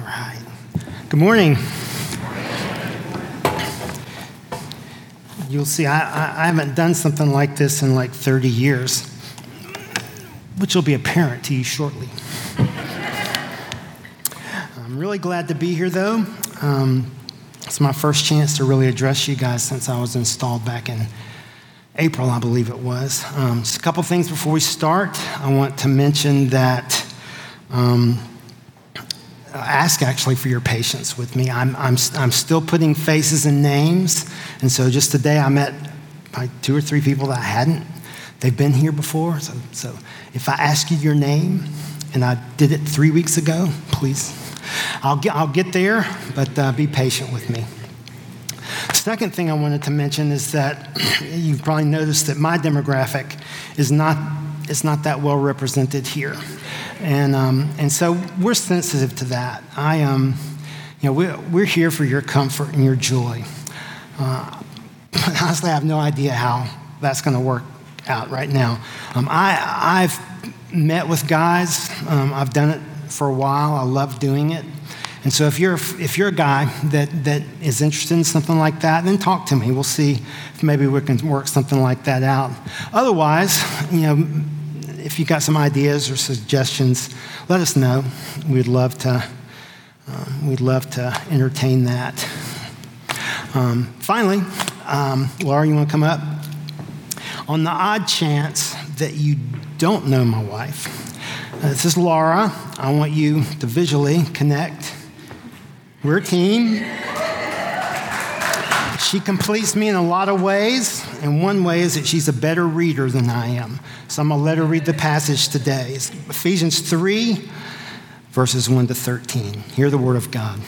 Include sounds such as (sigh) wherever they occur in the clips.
All right. Good morning. You'll see, I, I, haven't done something like this in like 30 years, which will be apparent to you shortly. I'm really glad to be here, though. Um, it's my first chance to really address you guys since I was installed back in April, I believe it was. Um, just a couple things before we start. I want to mention that. Um, ask actually for your patience with me. I'm, I'm, I'm still putting faces and names. And so just today I met like two or three people that I hadn't. They've been here before. So, so if I ask you your name and I did it three weeks ago, please, I'll get, I'll get there, but uh, be patient with me. Second thing I wanted to mention is that (clears throat) you've probably noticed that my demographic is not, is not that well represented here. And, um, and so we're sensitive to that. I, um, you know, we're, we're here for your comfort and your joy. Uh, (laughs) honestly, I have no idea how that's going to work out right now. Um, I, I've met with guys, um, I've done it for a while, I love doing it. And so if you're, if you're a guy that, that is interested in something like that, then talk to me. We'll see if maybe we can work something like that out. Otherwise, you know, if you got some ideas or suggestions, let us know. We'd love to, uh, we'd love to entertain that. Um, finally, um, Laura, you want to come up? On the odd chance that you don't know my wife, uh, this is Laura. I want you to visually connect. We're a team. She completes me in a lot of ways, and one way is that she's a better reader than I am. So I'm going to let her read the passage today. It's Ephesians 3, verses 1 to 13. Hear the word of God.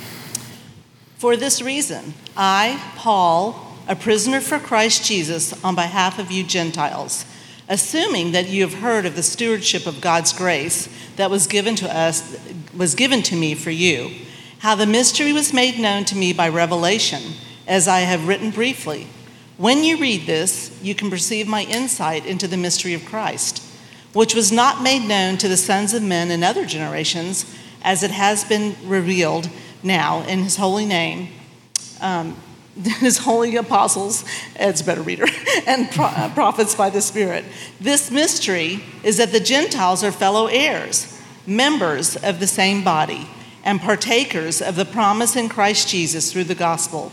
For this reason, I, Paul, a prisoner for Christ Jesus, on behalf of you Gentiles, assuming that you have heard of the stewardship of God's grace that was given to us, was given to me for you, how the mystery was made known to me by revelation as I have written briefly. When you read this, you can perceive my insight into the mystery of Christ, which was not made known to the sons of men in other generations, as it has been revealed now in his holy name. Um, (laughs) his holy apostles, Ed's a better reader, (laughs) and pro- uh, prophets by the Spirit. This mystery is that the Gentiles are fellow heirs, members of the same body, and partakers of the promise in Christ Jesus through the gospel.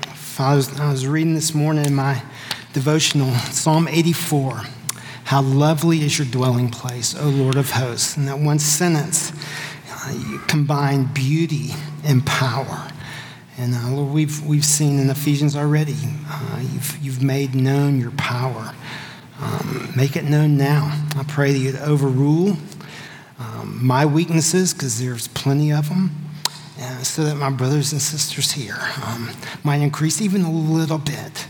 I was, I was reading this morning in my devotional, Psalm 84. How lovely is your dwelling place, O Lord of hosts. And that one sentence, uh, you combine beauty and power. And uh, Lord, we've, we've seen in Ephesians already, uh, you've, you've made known your power. Um, make it known now. I pray that you'd overrule um, my weaknesses, because there's plenty of them uh, so that my brothers and sisters here um, might increase even a little bit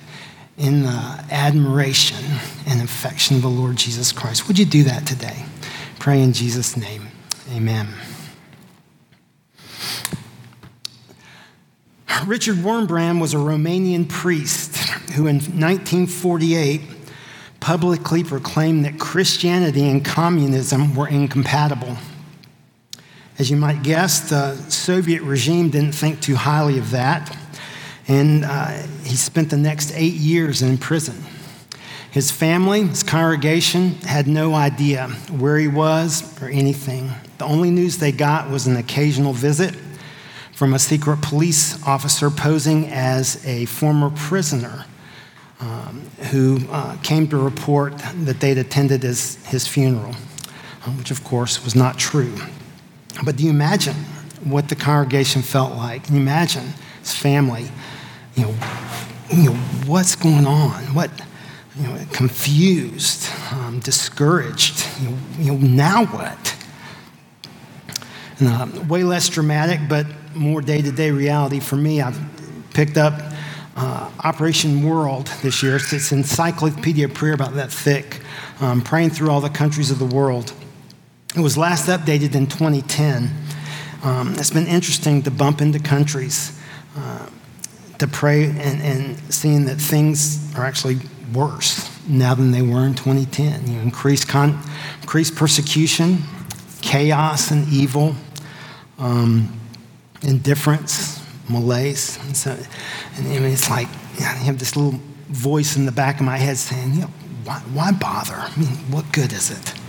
in the admiration and affection of the Lord Jesus Christ. Would you do that today? Pray in Jesus' name. Amen. Richard Wurmbrand was a Romanian priest who, in 1948, publicly proclaimed that Christianity and communism were incompatible. As you might guess, the Soviet regime didn't think too highly of that, and uh, he spent the next eight years in prison. His family, his congregation, had no idea where he was or anything. The only news they got was an occasional visit from a secret police officer posing as a former prisoner um, who uh, came to report that they'd attended his, his funeral, which of course was not true. But do you imagine what the congregation felt like? Can you imagine his family? You know, you know what's going on? What, you know, confused, um, discouraged. You know, you know, now what? And, uh, way less dramatic, but more day to day reality for me. I've picked up uh, Operation World this year. It's, it's encyclopedia prayer about that thick, um, praying through all the countries of the world. It was last updated in 2010. Um, it's been interesting to bump into countries uh, to pray and, and seeing that things are actually worse now than they were in 2010. You know, increased, con- increased persecution, chaos and evil, um, indifference, malaise. And so, and, I mean, it's like you have this little voice in the back of my head saying, you know, why, why bother? I mean, what good is it?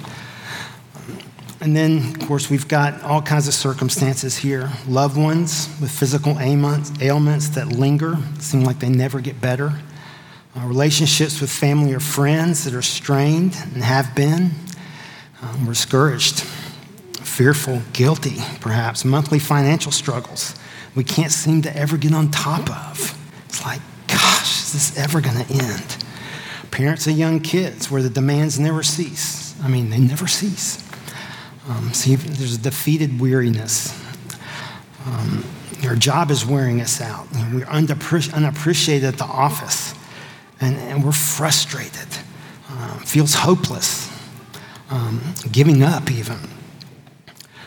And then, of course, we've got all kinds of circumstances here loved ones with physical ailments that linger, seem like they never get better, uh, relationships with family or friends that are strained and have been. Um, we're discouraged, fearful, guilty, perhaps, monthly financial struggles we can't seem to ever get on top of. It's like, gosh, is this ever going to end? Parents of young kids where the demands never cease. I mean, they never cease. Um, there's a defeated weariness. Um, our job is wearing us out. we're unappreciated at the office, and, and we're frustrated. Uh, feels hopeless, um, giving up even.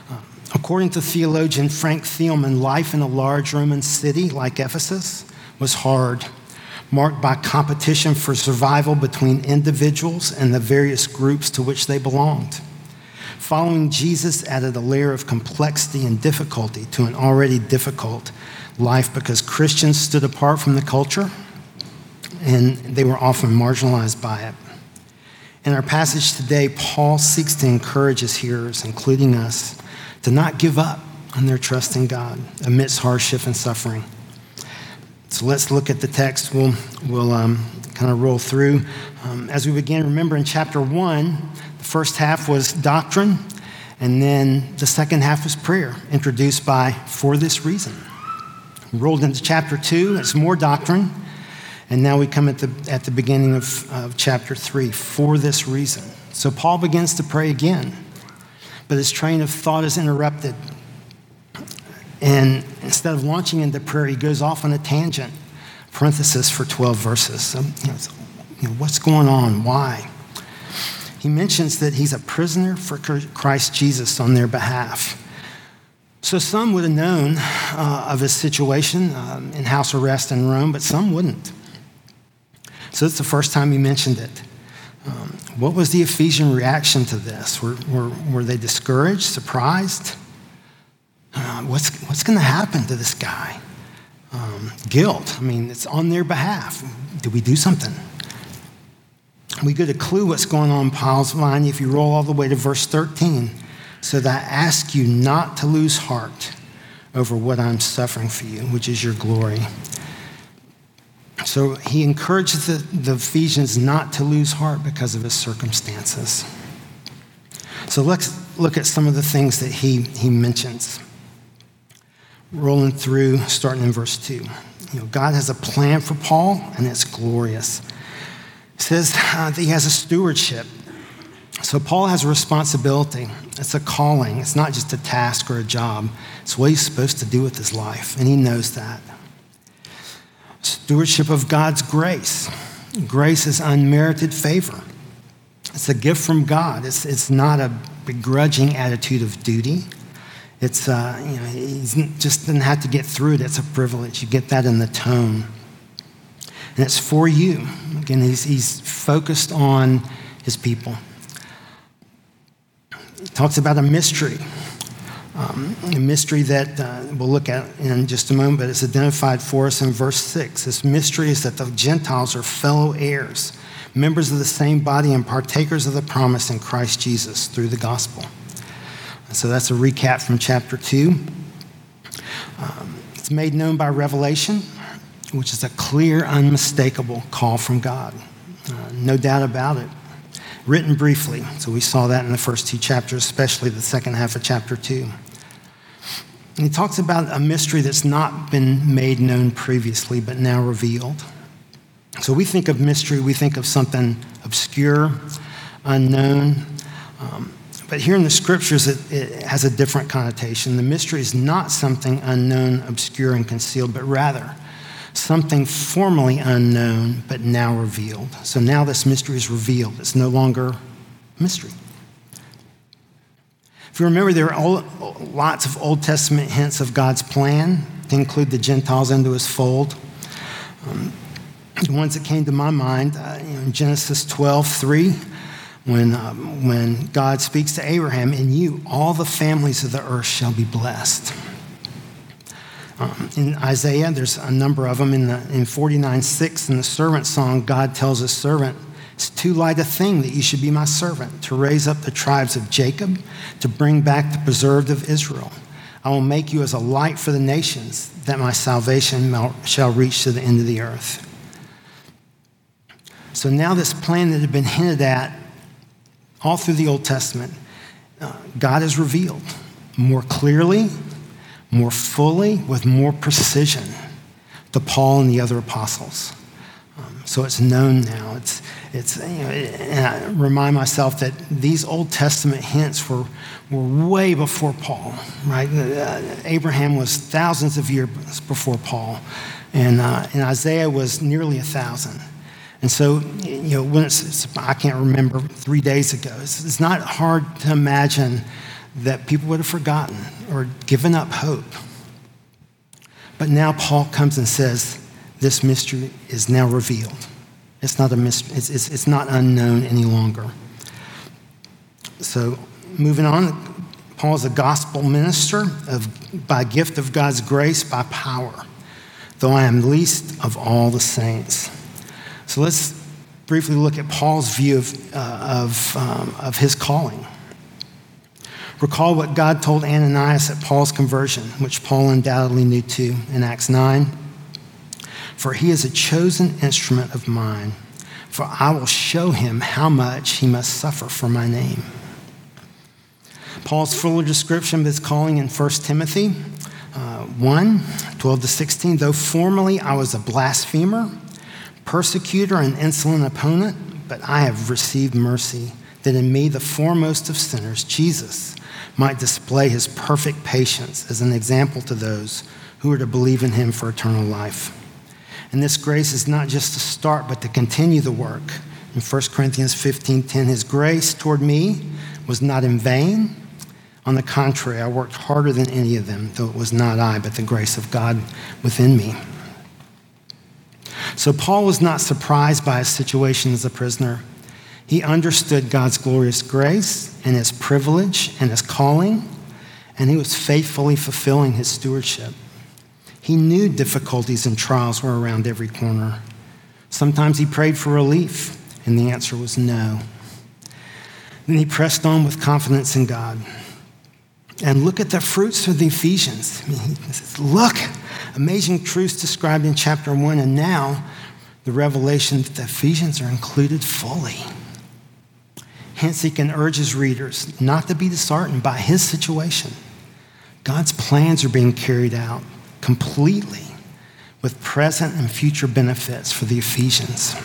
Uh, according to theologian Frank Thielman, life in a large Roman city like Ephesus was hard, marked by competition for survival between individuals and the various groups to which they belonged. Following Jesus added a layer of complexity and difficulty to an already difficult life because Christians stood apart from the culture and they were often marginalized by it. In our passage today, Paul seeks to encourage his hearers, including us, to not give up on their trust in God amidst hardship and suffering. So let's look at the text. We'll, we'll um, kind of roll through. Um, as we begin, remember in chapter 1, first half was doctrine, and then the second half was prayer, introduced by for this reason. rolled into chapter two, it's more doctrine, and now we come at the, at the beginning of, of chapter three, for this reason. So Paul begins to pray again, but his train of thought is interrupted. And instead of launching into prayer, he goes off on a tangent, parenthesis for 12 verses. So, you know, you know, what's going on? Why? He mentions that he's a prisoner for Christ Jesus on their behalf. So some would have known uh, of his situation um, in house arrest in Rome, but some wouldn't. So it's the first time he mentioned it. Um, what was the Ephesian reaction to this? Were, were, were they discouraged, surprised? Uh, what's what's going to happen to this guy? Um, guilt. I mean, it's on their behalf. Did we do something? We get a clue what's going on in Paul's mind if you roll all the way to verse 13. So that I ask you not to lose heart over what I'm suffering for you, which is your glory. So he encourages the, the Ephesians not to lose heart because of his circumstances. So let's look at some of the things that he, he mentions. Rolling through, starting in verse 2. You know, God has a plan for Paul, and it's glorious. Says that he has a stewardship. So Paul has a responsibility. It's a calling. It's not just a task or a job. It's what he's supposed to do with his life, and he knows that. Stewardship of God's grace. Grace is unmerited favor. It's a gift from God. It's, it's not a begrudging attitude of duty. It's, uh, you know, he just didn't have to get through it. It's a privilege. You get that in the tone and it's for you. Again, he's, he's focused on his people. He talks about a mystery, um, a mystery that uh, we'll look at in just a moment, but it's identified for us in verse 6. This mystery is that the Gentiles are fellow heirs, members of the same body, and partakers of the promise in Christ Jesus through the gospel. So that's a recap from chapter 2. Um, it's made known by revelation, which is a clear, unmistakable call from God. Uh, no doubt about it. Written briefly. So we saw that in the first two chapters, especially the second half of chapter two. And he talks about a mystery that's not been made known previously, but now revealed. So we think of mystery, we think of something obscure, unknown. Um, but here in the scriptures, it, it, has a different connotation. The mystery is not something unknown, obscure, and concealed, but rather something formerly unknown, but now revealed. So now this mystery is revealed. It's no longer mystery. If you remember, there are lots of Old Testament hints of God's plan to include the Gentiles into his fold. Um, the ones that came to my mind uh, in Genesis 12 3, when, um, when God speaks to Abraham, In you, all the families of the earth shall be blessed. Um, in Isaiah, there's a number of them. In, the, in 49 6, in the servant song, God tells his servant, it's too light a thing that you should be my servant, to raise up the tribes of Jacob, to bring back the preserved of Israel. I will make you as a light for the nations, that my salvation shall reach to the end of the earth. So now, this plan that had been hinted at all through the Old Testament, uh, God has revealed more clearly, more fully, with more precision to Paul and the other apostles. Um, so it's known now. It's, it's, you know, and I remind myself that these Old Testament hints were, were way before Paul, right? Uh, Abraham was thousands of years before Paul, and, uh, and Isaiah was nearly a thousand. And so, you know, when it's, it's, I can't remember three days ago, it's, it's not hard to imagine that people would have forgotten or given up hope. But now Paul comes and says, This mystery is now revealed. It's not a mystery, it's, it's, it's not unknown any longer. So, moving on, Paul is a gospel minister of, by gift of God's grace, by power, though I am least of all the saints. So, let's briefly look at Paul's view of, uh, of, um, of his calling. Recall what God told Ananias at Paul's conversion, which Paul undoubtedly knew too in Acts 9 for he is a chosen instrument of mine, for I will show him how much he must suffer for my name. Paul's fuller description of his calling in 1 Timothy uh, 1 12 to 16. Though formerly I was a blasphemer, persecutor, and insolent opponent, but I have received mercy, that in me, the foremost of sinners, Jesus, might display his perfect patience as an example to those who are to believe in him for eternal life. And this grace is not just to start, but to continue the work. In 1 Corinthians 15:10, his grace toward me was not in vain. On the contrary, I worked harder than any of them, though it was not I, but the grace of God within me. So Paul was not surprised by his situation as a prisoner. He understood God's glorious grace and his privilege and his calling, and he was faithfully fulfilling his stewardship. He knew difficulties and trials were around every corner. Sometimes he prayed for relief, and the answer was no. Then he pressed on with confidence in God. And look at the fruits of the Ephesians. I mean, says, look, amazing truths described in chapter one, and now the revelation that the Ephesians are included fully. Hence, he can urge his readers not to be disheartened by his situation. God's plans are being carried out completely with present and future benefits for the Ephesians.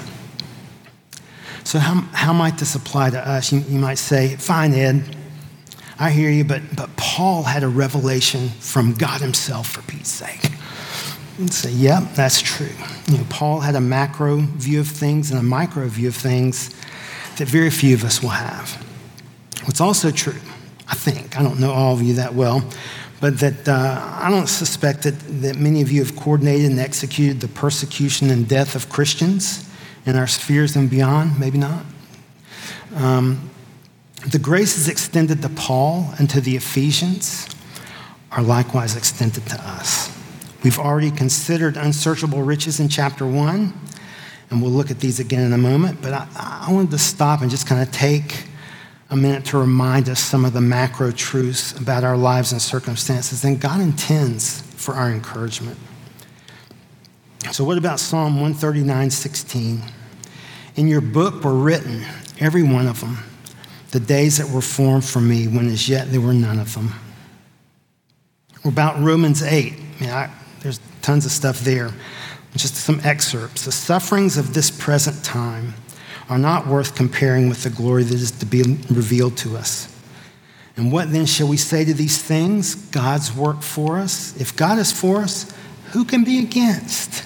So, how, how might this apply to us? You, you might say, fine, Ed, I hear you, but, but Paul had a revelation from God Himself, for Pete's sake. And say, yep, that's true. You know, Paul had a macro view of things and a micro view of things that very few of us will have. What's also true, I think, I don't know all of you that well, but that uh, I don't suspect that, that many of you have coordinated and executed the persecution and death of Christians in our spheres and beyond. Maybe not. Um, the graces extended to Paul and to the Ephesians are likewise extended to us. We've already considered unsearchable riches in chapter one, and we'll look at these again in a moment. But I, I wanted to stop and just kind of take a minute to remind us some of the macro truths about our lives and circumstances, then God intends for our encouragement. So, what about Psalm 139 16? In your book were written, every one of them, the days that were formed for me when as yet there were none of them. About Romans 8. I mean, I, there's tons of stuff there. Just some excerpts. The sufferings of this present time are not worth comparing with the glory that is to be revealed to us. And what then shall we say to these things? God's work for us. If God is for us, who can be against?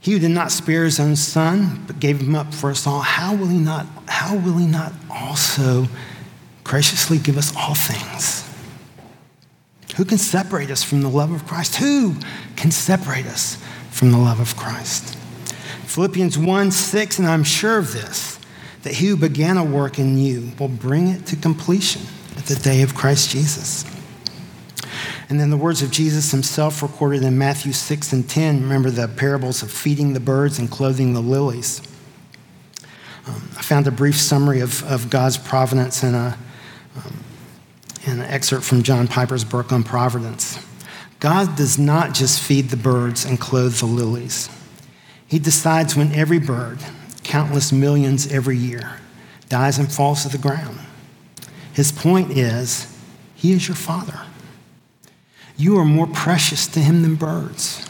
He who did not spare his own son, but gave him up for us all, how will he not, how will he not also graciously give us all things? Who can separate us from the love of Christ? Who can separate us from the love of Christ? Philippians 1 6, and I'm sure of this, that he who began a work in you will bring it to completion at the day of Christ Jesus. And then the words of Jesus himself recorded in Matthew 6 and 10. Remember the parables of feeding the birds and clothing the lilies. Um, I found a brief summary of, of God's providence in, a, um, an excerpt from John Piper's book on providence. God does not just feed the birds and clothe the lilies. He decides when every bird, countless millions every year, dies and falls to the ground. His point is, He is your Father. You are more precious to him than birds.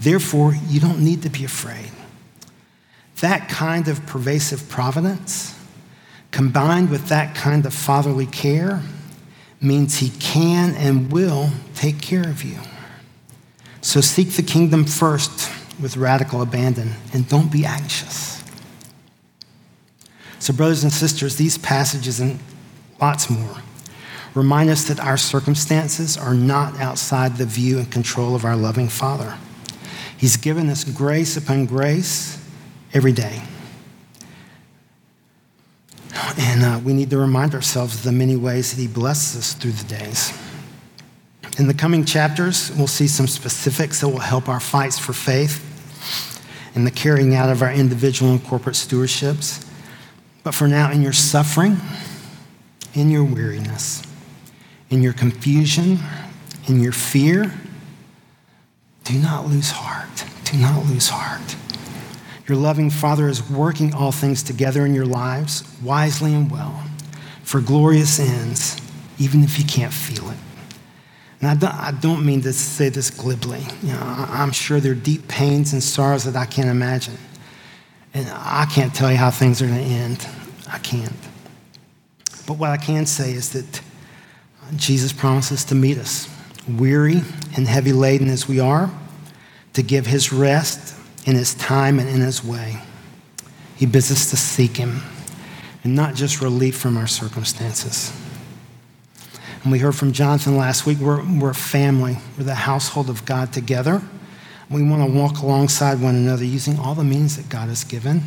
Therefore, you don't need to be afraid. That kind of pervasive providence, combined with that kind of fatherly care, means he can and will take care of you. So seek the kingdom first with radical abandon and don't be anxious. So, brothers and sisters, these passages and lots more remind us that our circumstances are not outside the view and control of our loving Father. He's given us grace upon grace every day. And uh, we need to remind ourselves of the many ways that He blesses us through the days. In the coming chapters, we'll see some specifics that will help our fights for faith and the carrying out of our individual and corporate stewardships. But for now, in your suffering, in your weariness, in your confusion, in your fear, do not lose heart. Do not lose heart. Your loving Father is working all things together in your lives, wisely and well, for glorious ends, even if you can't feel it. And I don't, I don't mean to say this glibly. You know, I'm sure there are deep pains and sorrows that I can't imagine. And I can't tell you how things are going to end. I can't. But what I can say is that Jesus promises to meet us, weary and heavy laden as we are, to give his rest in his time and in his way. He bids us to seek him and not just relief from our circumstances. And we heard from Jonathan last week, we're, we're a family, we're the household of God together. We want to walk alongside one another using all the means that God has given.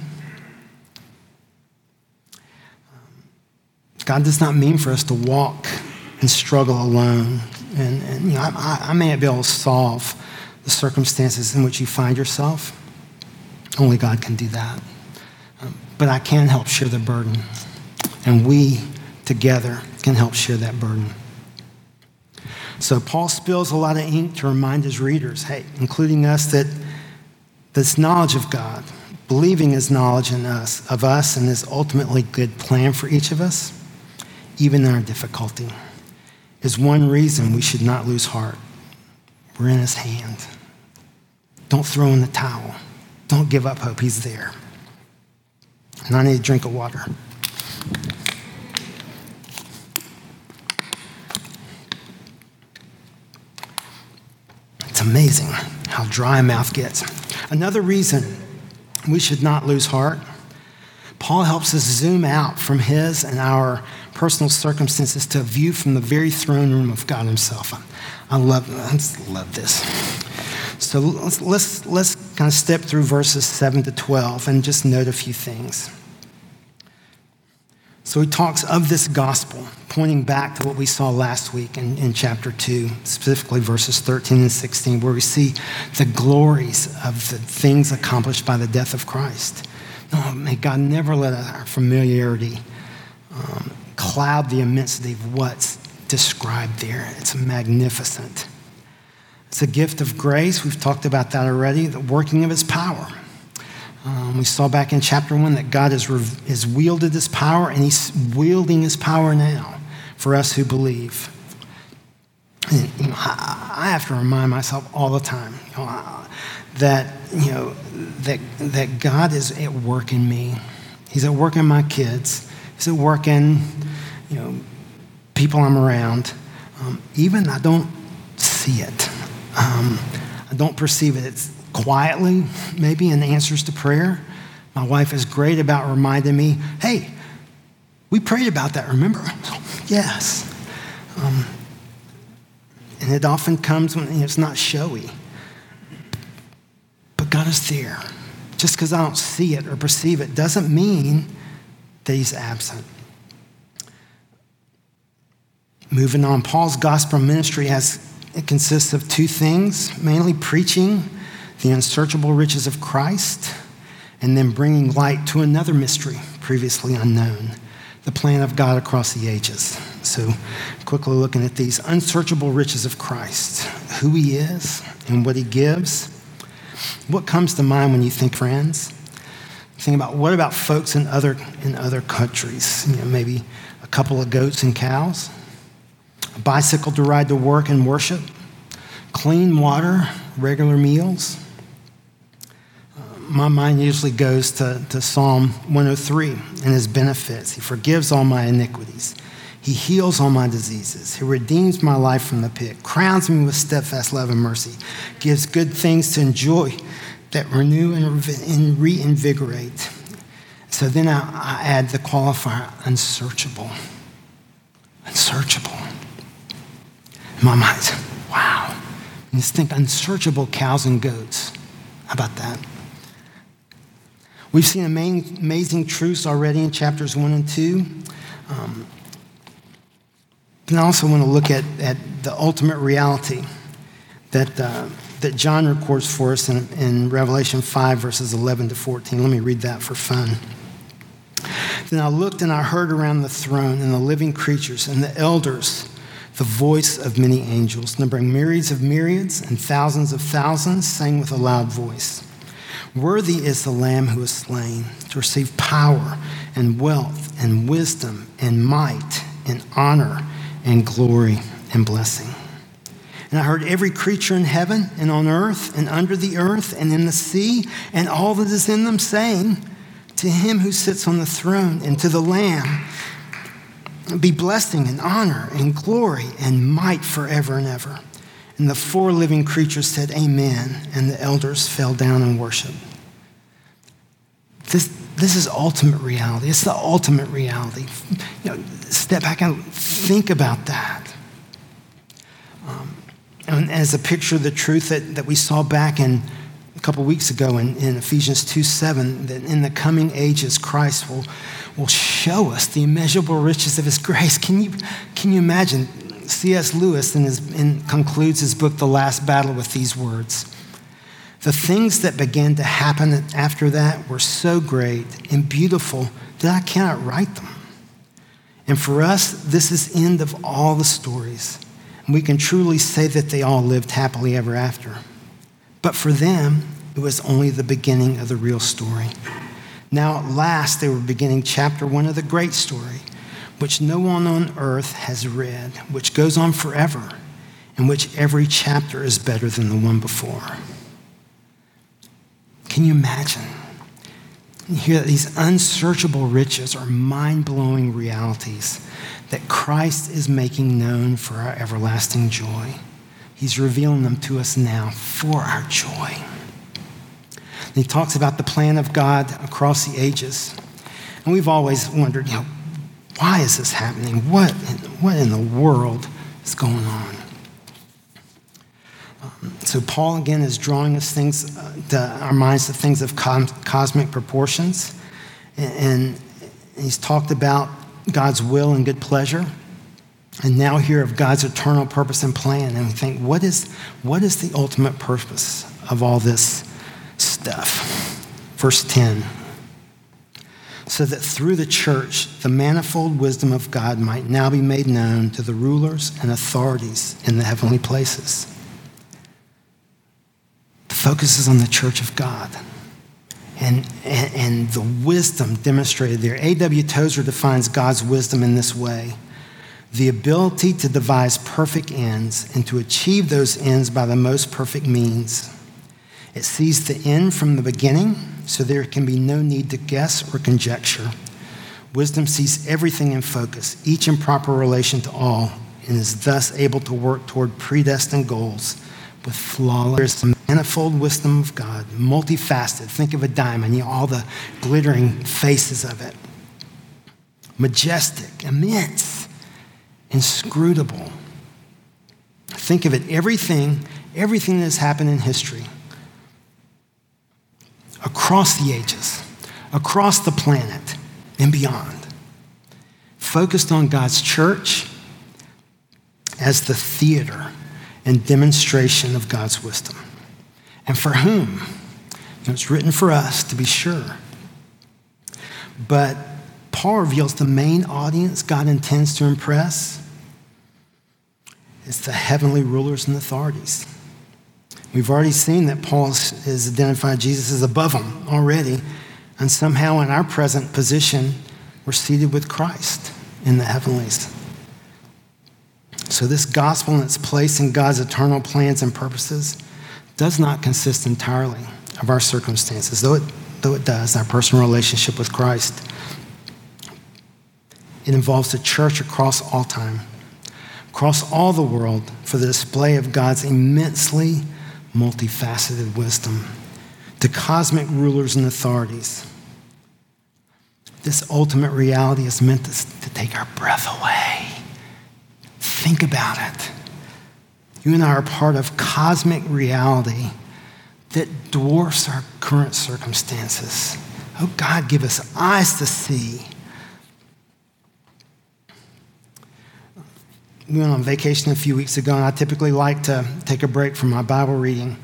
God does not mean for us to walk and struggle alone. And, and you know, I, I may not be able to solve the circumstances in which you find yourself. Only God can do that. Um, but I can help share the burden. And we together can help share that burden. So Paul spills a lot of ink to remind his readers, hey, including us, that this knowledge of God, believing his knowledge in us, of us and his ultimately good plan for each of us, even in our difficulty is one reason we should not lose heart. We're in his hand. Don't throw in the towel. Don't give up hope. He's there. And I need a drink of water. It's amazing how dry a mouth gets. Another reason we should not lose heart Paul helps us zoom out from his and our personal circumstances to a view from the very throne room of God Himself. I love, I love this. So let's, let's, let's kind of step through verses 7 to 12 and just note a few things. So he talks of this gospel, pointing back to what we saw last week in, in chapter 2, specifically verses 13 and 16, where we see the glories of the things accomplished by the death of Christ Oh, may God never let our familiarity um, cloud the immensity of what's described there. It's magnificent. It's a gift of grace. We've talked about that already, the working of his power. Um, we saw back in chapter one that God has, has wielded his power, and he's wielding his power now for us who believe. And, you know, I, I, have to remind myself all the time you know, that, you know, that, that God is at work in me. He's at work in my kids. He's at work in, you know, people I'm around. Um, even I don't see it. Um, I don't perceive it. It's quietly, maybe in answers to prayer. My wife is great about reminding me, hey, we prayed about that, remember? yes. Um, and it often comes when it's not showy. But God is there. Just because I don't see it or perceive it doesn't mean that He's absent. Moving on, Paul's gospel ministry has it consists of two things mainly preaching the unsearchable riches of Christ, and then bringing light to another mystery previously unknown the plan of God across the ages. So, quickly looking at these unsearchable riches of Christ, who he is and what he gives. What comes to mind when you think friends? Think about what about folks in other, in other countries? You know, maybe a couple of goats and cows, a bicycle to ride to work and worship, clean water, regular meals uh, my mind usually goes to, to Psalm 103 and his benefits. He forgives all my iniquities. He heals all my diseases. He redeems my life from the pit, crowns me with steadfast love and mercy, gives good things to enjoy that renew and reinvigorate. So then I, I add the qualifier unsearchable. Unsearchable. My mind, wow. You just think unsearchable cows and goats. How about that? We've seen amazing truths already in chapters 1 and 2. Um, and I also want to look at, at the ultimate reality that, uh, that John records for us in, in Revelation 5, verses 11 to 14. Let me read that for fun. Then I looked and I heard around the throne and the living creatures and the elders the voice of many angels, numbering myriads of myriads and thousands of thousands, sang with a loud voice. Worthy is the Lamb who was slain to receive power and wealth and wisdom and might and honor and glory and blessing. And I heard every creature in heaven and on earth and under the earth and in the sea and all that is in them saying, To him who sits on the throne and to the Lamb be blessing and honor and glory and might forever and ever. And the four living creatures said, Amen. And the elders fell down and worshiped. This, this is ultimate reality. It's the ultimate reality. You know, step back and think about that. Um, and as a picture of the truth that, that we saw back in a couple weeks ago in, in Ephesians 2 7, that in the coming ages, Christ will, will show us the immeasurable riches of his grace. Can you, can you imagine? C.S. Lewis in his, in, concludes his book, The Last Battle, with these words the things that began to happen after that were so great and beautiful that I cannot write them. And for us, this is end of all the stories. And we can truly say that they all lived happily ever after. But for them, it was only the beginning of the real story. Now, at last, they were beginning chapter one of the great story, which no one on earth has read, which goes on forever, in which every chapter is better than the one before. Can you imagine? That these unsearchable riches are mind blowing realities that Christ is making known for our everlasting joy. He's revealing them to us now for our joy. And he talks about the plan of God across the ages. And we've always wondered, you know, why is this happening? What in, what in the world is going on? So, Paul again is drawing us things, uh, to our minds to things of cosmic proportions. And, he's talked about God's will and good pleasure. And now hear of God's eternal purpose and plan. And we think, what is, what is the ultimate purpose of all this stuff? Verse 10 so that through the church the manifold wisdom of God might now be made known to the rulers and authorities in the heavenly places. The focus is on the church of God and, and, and the wisdom demonstrated there. A.W. Tozer defines God's wisdom in this way the ability to devise perfect ends and to achieve those ends by the most perfect means. It sees the end from the beginning, so there can be no need to guess or conjecture. Wisdom sees everything in focus, each in proper relation to all, and is thus able to work toward predestined goals with flawless, manifold wisdom of God, multifaceted. Think of a diamond, you know, all the glittering faces of it. Majestic, immense, inscrutable. Think of it, everything, everything that's happened in history, across the ages, across the planet, and beyond, focused on God's church as the theater and demonstration of God's wisdom. And for whom? It's written for us, to be sure. But Paul reveals the main audience God intends to impress. It's the heavenly rulers and authorities. We've already seen that Paul has identified Jesus as above him already, and somehow in our present position, we're seated with Christ in the heavenlies. So, this gospel and its place in God's eternal plans and purposes does not consist entirely of our circumstances, though it, though it does, our personal relationship with Christ. It involves the church across all time, across all the world, for the display of God's immensely multifaceted wisdom to cosmic rulers and authorities. This ultimate reality is meant to, to take our breath away Think about it. You and I are part of cosmic reality that dwarfs our current circumstances. Oh, God, give us eyes to see. We went on vacation a few weeks ago, and I typically like to take a break from my Bible reading.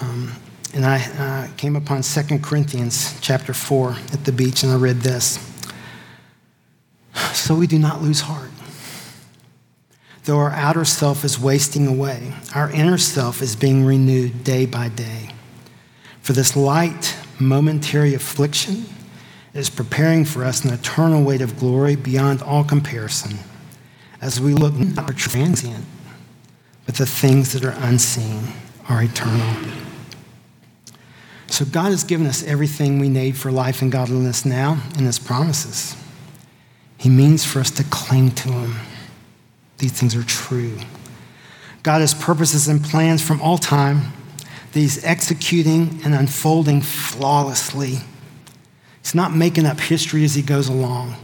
Um, and I uh, came upon 2 Corinthians chapter 4 at the beach, and I read this. So we do not lose heart. Though our outer self is wasting away, our inner self is being renewed day by day. For this light, momentary affliction is preparing for us an eternal weight of glory beyond all comparison as we look not are transient, but the things that are unseen are eternal. So God has given us everything we need for life and godliness now in his promises. He means for us to cling to him these things are true. God has purposes and plans from all time that He's executing and unfolding flawlessly. He's not making up history as He goes along.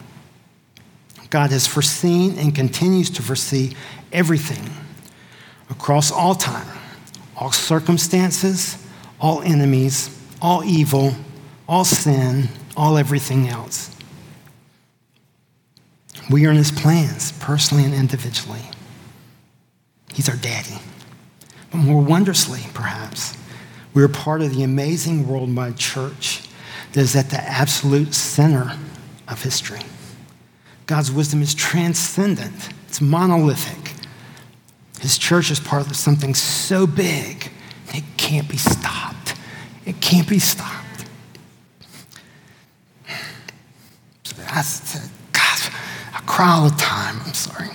God has foreseen and continues to foresee everything across all time, all circumstances, all enemies, all evil, all sin, all everything else. We are in his plans, personally and individually. He's our daddy. But more wondrously, perhaps, we're part of the amazing worldwide church that is at the absolute center of history. God's wisdom is transcendent, it's monolithic. His church is part of something so big, it can't be stopped. It can't be stopped. That's, cry all the time. I'm sorry.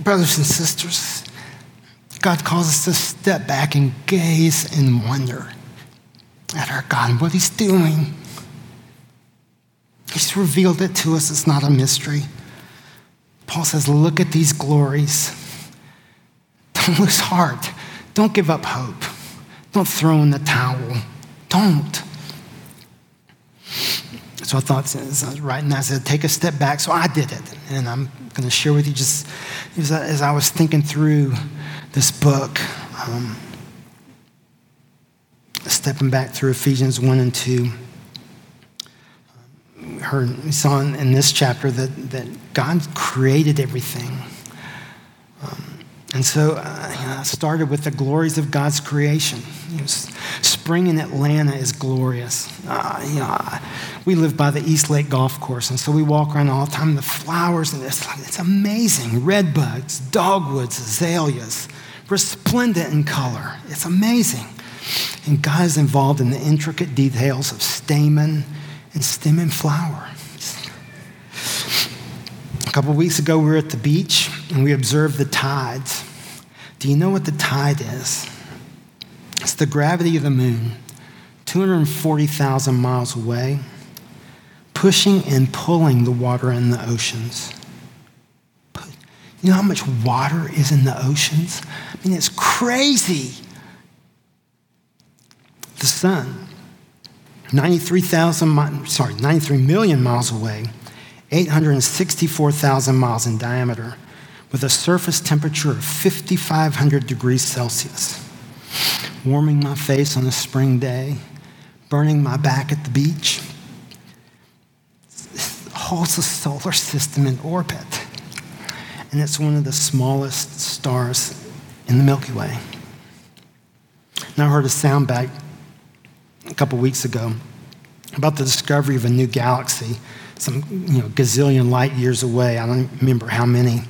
Brothers and sisters, God calls us to step back and gaze in wonder at our God and what He's doing. He's revealed it to us, it's not a mystery. Paul says, Look at these glories. Don't lose heart. Don't give up hope. Don't throw in the towel. Don't. So I thought, as I was writing that, I said, take a step back. So I did it. And I'm going to share with you just as I was thinking through this book, um, stepping back through Ephesians 1 and 2. Heard, saw in, this chapter that, that God created everything. Um, and so uh, you know, uh, started with the glories of God's creation. You know, spring in Atlanta is glorious. Uh, you know, we live by the East Lake Golf Course, and so we walk around all the time. The flowers, and it's, like, it's amazing. Red buds, dogwoods, azaleas, resplendent in color. It's amazing. And God is involved in the intricate details of stamen and stem and flower. A couple weeks ago, we were at the beach and we observed the tides. Do you know what the tide is? It's the gravity of the moon, 240,000 miles away, pushing and pulling the water in the oceans. You know how much water is in the oceans? I mean, it's crazy. The sun, 93,000, sorry, 93 million miles away, 864,000 miles in diameter, with a surface temperature of 5,500 degrees Celsius, warming my face on a spring day, burning my back at the beach. Holds the solar system in orbit, and it's one of the smallest stars in the Milky Way. Now, I heard a sound soundbite a couple weeks ago about the discovery of a new galaxy some you know, gazillion light years away. I don't remember how many.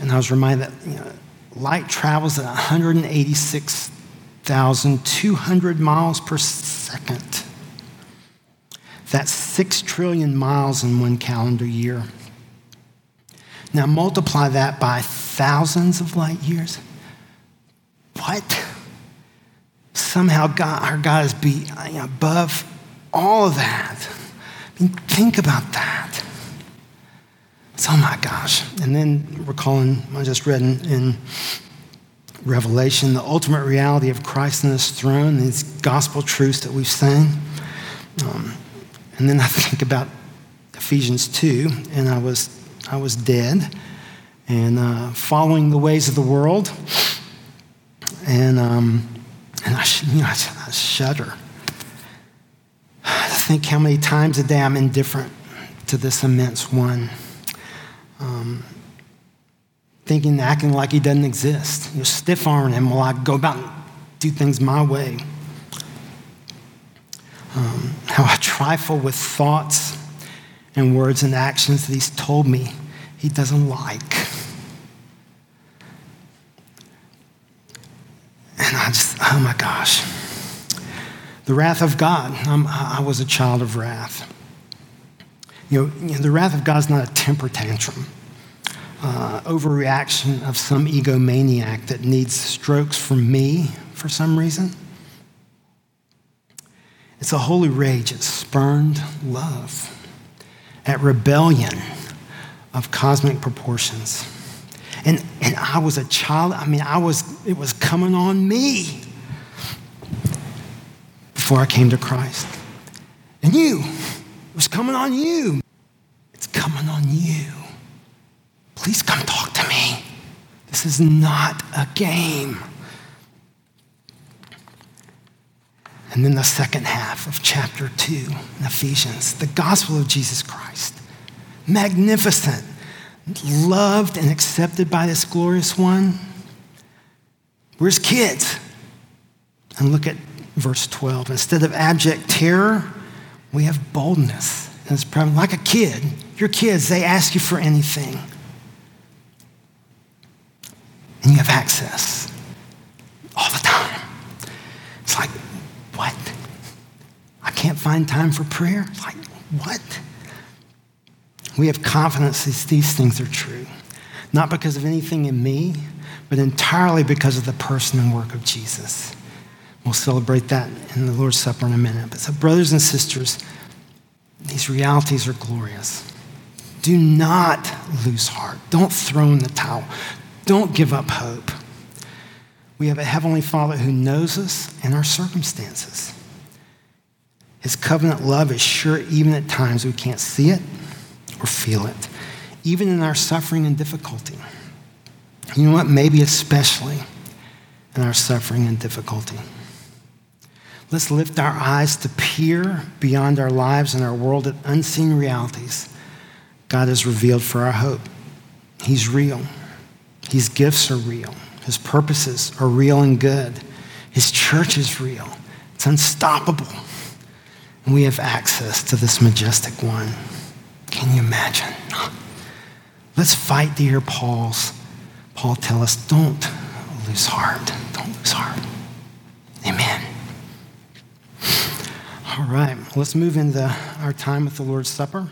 And I was reminded that you know, light travels at 186,200 miles per second. That's 6 trillion miles in one calendar year. Now multiply that by thousands of light years. What? Somehow God, our God is be, above all of that. I mean, Think about that. oh my gosh. And then recalling, I just read in, in Revelation, the ultimate reality of Christ and his throne, these gospel truths that we've sang. Um, and then I (laughs) think about Ephesians 2, and I was, I was dead and uh, following the ways of the world. And, um, you know, I, I think how many times a day I'm indifferent to this immense one. Um, thinking, acting like he doesn't exist. You know, stiff arming him while I go about and do things my way. Um, how I trifle with thoughts and words and actions that he's told me he doesn't like. And I just, oh my gosh. The wrath of God. I'm, i was a child of wrath. You know, you know, the wrath of God is not a temper tantrum, uh, overreaction of some egomaniac that needs strokes from me for some reason. It's a holy rage at spurned love, at rebellion of cosmic proportions. And, and I was a child, I mean, I was, it was coming on me before I came to Christ. And you, it was coming on you. It's coming on you. Please come talk to me. This is not a game. And then the second half of chapter 2 in Ephesians, the gospel of Jesus Christ. Magnificent, loved and accepted by this glorious one. We're his kids. And look at verse 12. Instead of abject terror, we have boldness. And it's probably like a kid. Your kids, they ask you for anything. And you have access all the time. It's like, what? I can't find time for prayer? It's like, what? We have confidence that these things are true. Not because of anything in me, but entirely because of the person and work of Jesus. We'll celebrate that in the Lord's Supper in a minute. But so, brothers and sisters, these realities are glorious. Do not lose heart. Don't throw in the towel. Don't give up hope. We have a Heavenly Father who knows us and our circumstances. His covenant love is sure even at times we can't see it or feel it, even in our suffering and difficulty. You know what? Maybe especially in our suffering and difficulty. Let's lift our eyes to peer beyond our lives and our world at unseen realities God has revealed for our hope. He's real. His gifts are real. His purposes are real and good. His church is real, it's unstoppable. And we have access to this majestic one. Can you imagine? Let's fight to hear Paul's, Paul tell us, don't lose heart. Don't lose heart. Amen. All right, let's move into our time with the Lord's Supper.